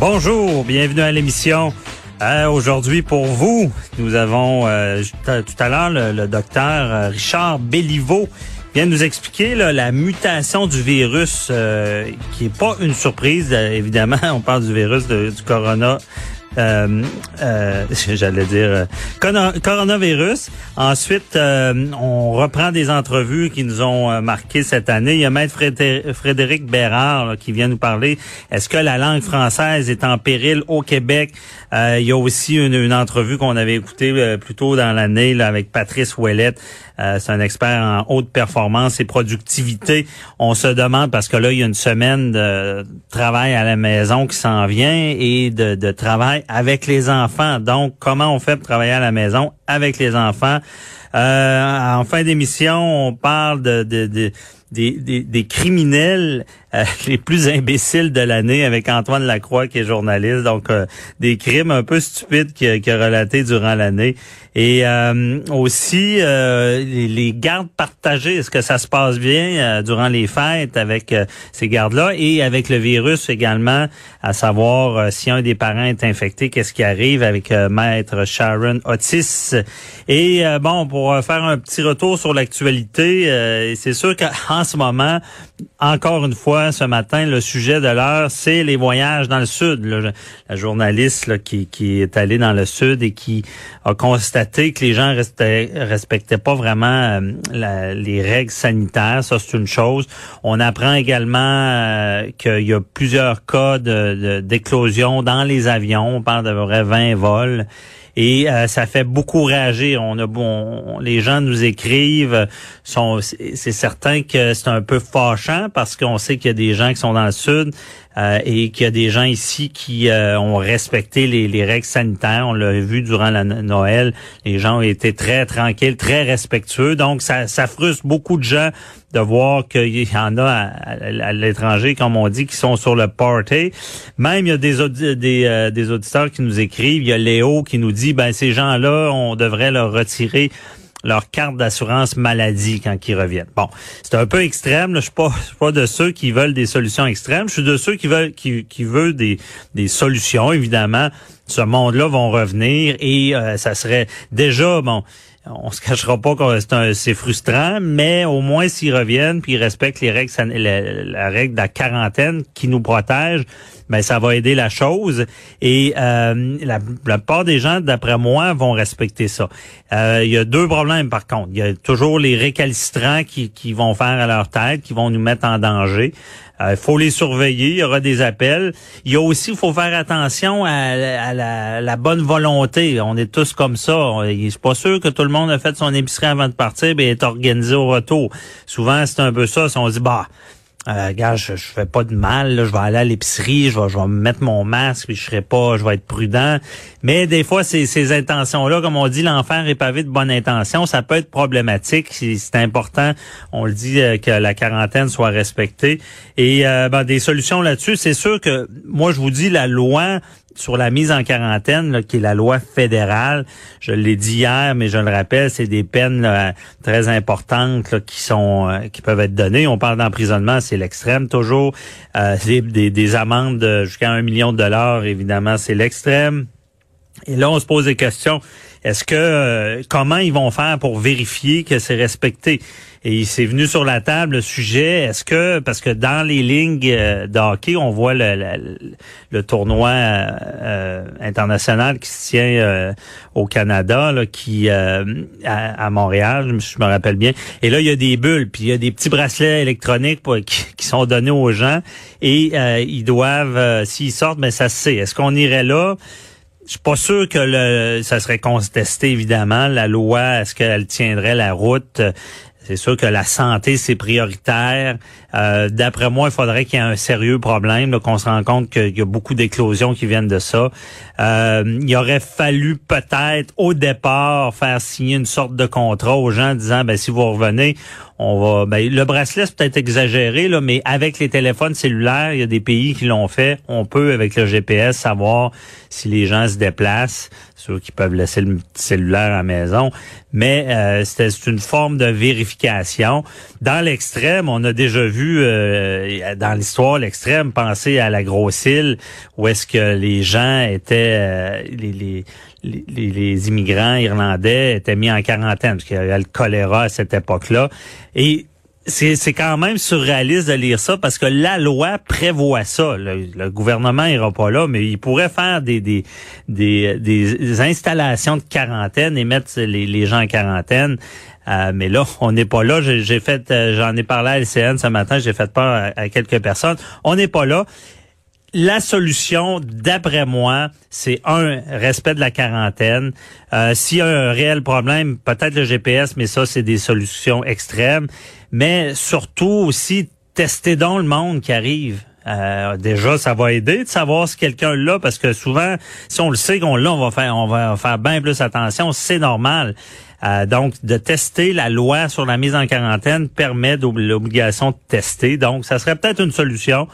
Bonjour, bienvenue à l'émission. Euh, Aujourd'hui, pour vous, nous avons euh, tout à l'heure le, docteur euh, Richard Béliveau vient nous expliquer la mutation du virus, qui est pas une surprise, évidemment. On parle du virus de, du corona euh, euh, j'allais dire euh, coronavirus. Ensuite, euh, on reprend des entrevues qui nous ont euh, marqué cette année. Il y a Maître Frédéric Bérard là, qui vient nous parler. Est-ce que la langue française est en péril au Québec? il y a aussi une, une entrevue qu'on avait écoutée plus tôt dans l'année avec Patrice Ouellette. C'est un expert en haute performance et productivité. On se demande, parce que là, il y a une semaine de travail à la maison qui s'en vient et de, de travail avec les enfants. Donc, comment on fait pour travailler à la maison avec les enfants? Euh, en fin d'émission, on parle de, de, de des, des, des, criminels euh, les plus imbéciles de l'année avec Antoine Lacroix qui est journaliste. Donc, euh, des crimes un peu stupides qu'il a, qu a relatés durant l'année. Et euh, aussi, les, les, gardes partagées, est-ce que ça se passe bien durant les fêtes avec ces gardes-là? Et avec le virus également, à savoir si un des parents est infecté, qu'est-ce qui arrive avec Maître Sharon Otis? Et bon, pour faire un petit retour sur l'actualité, c'est sûr qu'en ce moment, encore une fois, ce matin, le sujet de l'heure, c'est les voyages dans le sud. la journaliste là, qui, est allée dans le sud et qui a constaté que les gens restaient, respectaient pas vraiment euh, les règles sanitaires. Ça, c'est une chose. On apprend également euh, qu'il y a plusieurs cas d'éclosion dans les avions. On parle de vrai 20 vols et euh, ça fait beaucoup réagir. On a bon, les gens nous écrivent, c'est certain que c'est un peu fâchant parce qu'on sait qu'il y a des gens qui sont dans le sud euh, et qu'il y a des gens ici qui euh, ont respecté les, les, règles sanitaires. On l'a vu durant la Noël, les gens été très tranquilles, très respectueux. Donc ça, ça frustre beaucoup de gens de voir qu'il y en a à, l'étranger, comme on dit, qui sont sur le party. Même il y a des, des, euh, des auditeurs qui nous écrivent. Il y a Léo qui nous dit, ben ces gens-là, on devrait leur retirer leur carte d'assurance maladie quand ils reviennent. Bon, c'est un peu extrême. Là. Je suis pas, suis pas de ceux qui veulent des solutions extrêmes. Je suis de ceux qui veulent, qui, qui veulent des, des solutions. Évidemment, ce monde-là vont revenir et euh, ça serait déjà bon on se cachera pas que c'est frustrant, mais au moins s'ils reviennent puis ils respectent les règles, la, la, règle de la quarantaine qui nous protège, ben ça va aider la chose. Et euh, la, la, plupart des gens, d'après moi, vont respecter ça. Euh, il y a deux problèmes par contre. Il y a toujours les récalcitrants qui, qui vont faire à leur tête, qui vont nous mettre en danger. Il euh, faut les surveiller, il y aura des appels. Il y a aussi, il faut faire attention à, la, bonne volonté. On est tous comme ça. Je suis pas sûr que tout le monde a fait son épicerie avant de partir et est organisé au retour. Souvent, c'est un peu ça. Si on dit, bah, euh, gars, je, je fais pas de mal, je vais aller à l'épicerie, je vais, je vais mettre mon masque, puis je serai pas, je vais être prudent. Mais des fois, ces, ces intentions-là, comme on dit, l'enfer est pavé de bonnes intentions, ça peut être problématique. C'est important, on le dit, euh, que la quarantaine soit respectée. Et euh, ben, des solutions là-dessus, c'est sûr que moi, je vous dis, la loi sur la mise en quarantaine, qui est la loi fédérale. Je l'ai dit hier, mais je le rappelle, c'est des peines très importantes qui sont euh, qui peuvent être données. On parle d'emprisonnement, c'est l'extrême toujours. Euh, des, des, amendes jusqu'à un million de dollars, évidemment, c'est l'extrême. Et là, on se pose des questions. Est-ce que euh, comment ils vont faire pour vérifier que c'est respecté? Et c'est venu sur la table le sujet. Est-ce que parce que dans les lignes euh, de hockey, on voit le, le, tournoi euh, international qui se tient euh, au Canada, là, qui à, Montréal, je me rappelle bien. Et là, il y a des bulles, puis il y a des petits bracelets électroniques qui, sont donnés aux gens et ils doivent, s'ils sortent, mais ça se sait. Est-ce qu'on irait là? Je suis pas sûr que le, ça serait contesté, évidemment. La loi, est-ce qu'elle tiendrait la route? c'est sûr que la santé, c'est prioritaire. Euh, d'après moi, il faudrait qu'il y ait un sérieux problème, qu'on se rend compte qu'il y a beaucoup d'éclosions qui viennent de ça. Euh, il aurait fallu peut-être, au départ, faire signer une sorte de contrat aux gens disant, ben si vous revenez, on va. Ben, le bracelet, c'est peut-être exagéré, là, mais avec les téléphones cellulaires, il y a des pays qui l'ont fait. On peut, avec le GPS, savoir si les gens se déplacent. Ceux qui peuvent laisser le cellulaire à la maison. Mais euh, c'est une forme de vérification. Dans l'extrême, on a déjà vu euh, dans l'histoire l'extrême, penser à la grosse île, où est-ce que les gens étaient euh, les, les les, les, immigrants irlandais étaient mis en quarantaine, parce qu'il y avait le choléra à cette époque-là. Et c'est quand même surréaliste de lire ça parce que la loi prévoit ça. Le, gouvernement ira pas là, mais il pourrait faire des, des, des, des installations de quarantaine et mettre les, les gens en quarantaine. Euh, mais là, on n'est pas là. J'ai fait, euh, j'en ai parlé à LCN ce matin. J'ai fait peur à quelques personnes. On n'est pas là la solution, d'après moi, c'est un respect de la quarantaine. Euh, S'il y a un réel problème, peut-être le GPS, mais ça, c'est des solutions extrêmes. Mais surtout aussi, tester dans le monde qui arrive. Euh, déjà, ça va aider de savoir si quelqu'un l'a, parce que souvent, si on le sait qu'on l'a, on va faire, on va faire bien plus attention. C'est normal. Euh, donc, de tester la loi sur la mise en quarantaine permet l'obligation de tester. Donc, ça serait peut-être une solution.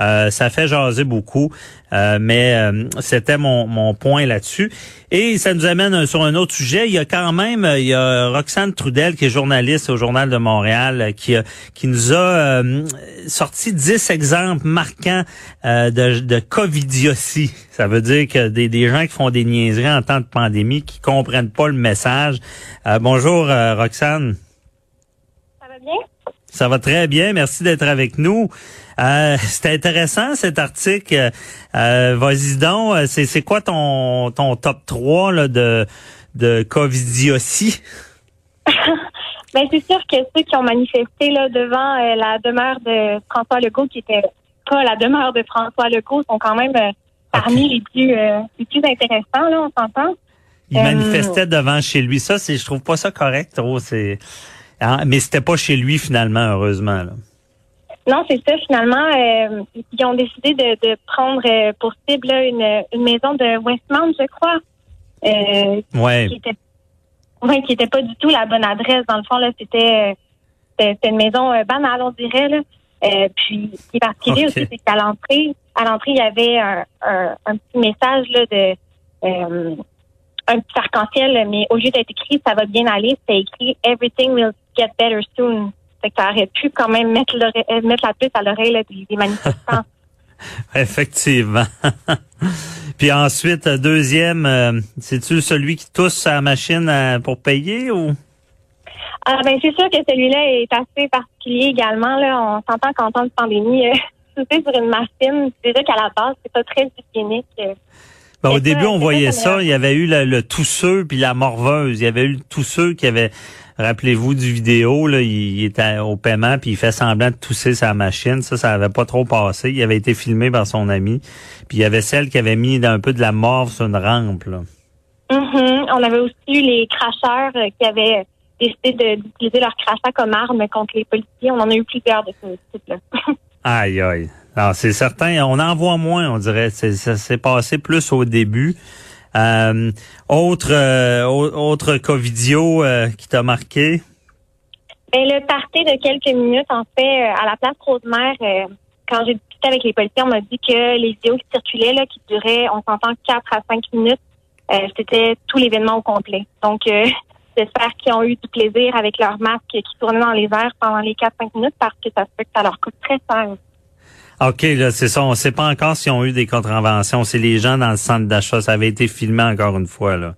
Euh, ça fait jaser beaucoup, euh, mais euh, c'était mon, mon point là-dessus. Et ça nous amène sur un autre sujet. Il y a quand même, il y a Roxane Trudel, qui est journaliste au Journal de Montréal, qui, qui nous a sorti dix exemples marquants de, de covidiotie. Ça veut dire que des, des gens qui font des niaiseries en temps de pandémie, qui comprennent pas le message. bonjour, Roxane. Ça va bien? Ça va très bien. Merci d'être avec nous. Euh, C'était intéressant cet article. Euh, Vas-y donc, euh, c'est quoi ton, ton top 3 là, de, de Covidiotie? ben, c'est sûr que ceux qui ont manifesté là, devant euh, la demeure de François Legault, qui était pas la demeure de François Legault, sont quand même euh, parmi les plus les plus intéressants, là, on s'entend. Il manifestait devant chez lui. Ça, c'est je trouve pas ça correct, trop. C'est hein, mais c'était pas chez lui finalement, heureusement. Là. Non, c'est ça. Finalement, euh, ils ont décidé de, prendre euh, pour cible une, une, maison de Westmount, je crois. Euh, ouais. Qui était, ouais, qui était pas du tout la bonne adresse. Dans le fond, là, c'était c'était une maison banale, on dirait. Là. puis, ce qui est particulier aussi, c'est qu'à l'entrée, à l'entrée, il y avait un, un, petit message là, de un petit arc-en-ciel, mais au lieu d'être écrit "Ça va bien aller", c'était écrit "Everything will get better soon". Fait que ça aurait pu quand même mettre, euh, mettre la puce à l'oreille des, manifestants. Effectivement. Puis ensuite, euh, deuxième, euh, c'est-tu celui qui tousse sa machine pour payer ou? Ah ben c'est sûr que celui-là est assez particulier également. Là. On s'entend qu'en temps de pandémie, tousser sur une machine, c'est déjà qu'à la base, c'est pas très hygiénique. Ben, au début, on voyait ça. Il y avait eu le, le tousseux puis la morveuse. Il y avait eu le tousseux qui avait Rappelez-vous du vidéo, là, il, était au paiement puis il fait semblant de tousser sa machine. Ça, ça avait pas trop passé. Il avait été filmé par son ami. Puis il y avait celle qui avait mis un peu de la morve sur une rampe. Là. Mm-hmm. On avait aussi eu les cracheurs euh, qui avaient décidé d'utiliser leur crachat comme arme contre les policiers. On en a eu plusieurs de ce type-là. aïe, aïe. Alors, c'est certain, on en voit moins, on dirait. Ça s'est passé plus au début. Euh, autre euh, autre Covidio euh, qui t'a marqué? Ben, le party de quelques minutes, en fait, à la place Rosemère, quand j'ai discuté avec les policiers, on m'a dit que les vidéos qui circulaient, là, qui duraient, on s'entend, 4 à 5 minutes, c'était tout l'événement au complet. Donc, j'espère qu'ils ont eu du plaisir avec leur masque qui tournait dans les airs pendant les 4-5 minutes parce que ça se fait que ça leur coûte très cher. OK, là, c'est ça. On sait pas encore s'ils ont eu des contraventions. C'est les gens dans le centre d'achat. Ça avait été filmé encore une fois, là.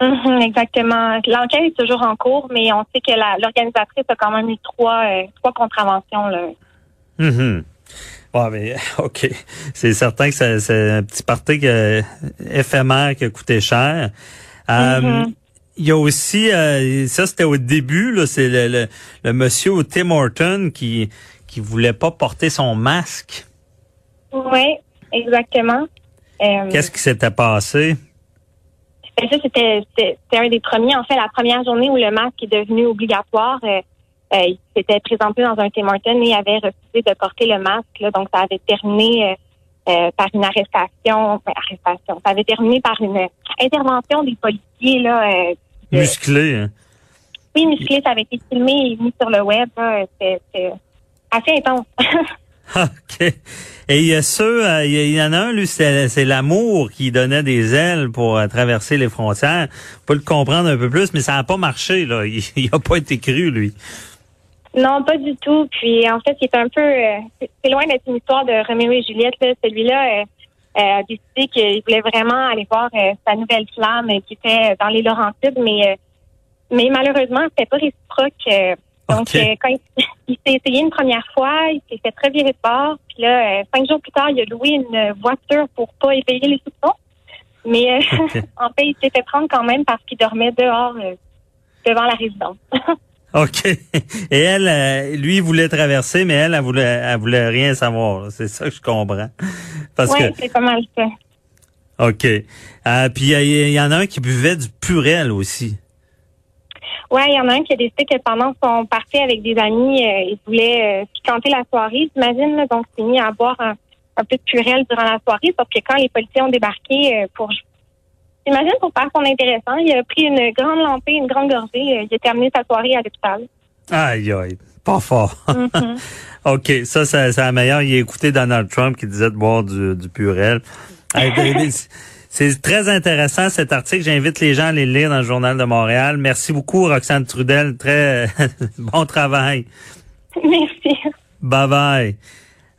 Mm-hmm, exactement. L'enquête est toujours en cours, mais on sait que l'organisatrice a quand même eu trois, euh, trois contraventions, là. Mm mais, OK. C'est certain que c'est un petit parti que, éphémère qui a coûté cher. Euh, mm-hmm. Il y a aussi, euh, ça c'était au début, là, c'est le, le, le, monsieur Tim Horton qui qui voulait pas porter son masque. Oui, exactement. Euh, Qu'est-ce qui s'était passé? Ça, c'était un des premiers. En fait, la première journée où le masque est devenu obligatoire, euh, il s'était présenté dans un Tim Hortons et avait refusé de porter le masque. Là, donc, ça avait terminé par une arrestation. arrestation. Ça avait terminé par une intervention des policiers là. musclé. Hein? Oui, musclé. Ça avait été filmé et mis sur le web. C'était assez intense. OK. Et il y a ceux, euh, il y en a un, lui, c'est l'amour qui donnait des ailes pour euh, traverser les frontières. On peut le comprendre un peu plus, mais ça n'a pas marché, là. Il n'a pas été cru, lui. Non, pas du tout. Puis, en fait, c'est un peu, euh, c'est loin d'être une histoire de Roméo et Juliette. Celui-là a décidé qu'il voulait vraiment aller voir sa nouvelle flamme qui était dans les Laurentides, mais, mais malheureusement, c'était pas réciproque. Donc, euh, quand il, s'est essayé une première fois, il s'est fait très virer de bord. Puis là, euh, cinq jours plus tard, il a loué une voiture pour pas éveiller les soupçons. Mais euh, en fait, il s'est fait prendre quand même parce qu'il dormait dehors devant la résidence. OK. Et elle, lui, il voulait traverser, mais elle, elle voulait, elle voulait rien savoir. C'est ça que je comprends. Parce oui, c'est pas mal ça. OK. puis il y, en a un qui buvait du purel aussi. Ouais, il y en a un qui a décidé que pendant son parti avec des amis, euh, il voulait euh, piquanter la soirée, j'imagine. Donc, il s'est mis à boire un, peu de purel durant la soirée. Sauf que quand les policiers ont débarqué euh, pour, j'imagine, pour faire son intéressant, il a pris une grande lampée, une grande gorgée. Euh, il a terminé sa soirée à l'hôpital. Aïe, aïe. Pas fort. Mm-hmm. OK, ça, c'est la meilleure. Il a écouté Donald Trump qui disait de boire du, du purel. C'est très intéressant cet article. J'invite les gens à aller le lire dans le Journal de Montréal. Merci beaucoup, Roxane Trudel. Très bon travail. Merci. Bye bye.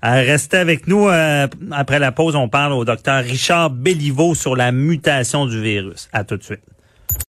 Euh, restez avec nous. Euh, après la pause, on parle au docteur Richard Belliveau sur la mutation du virus. À tout de suite.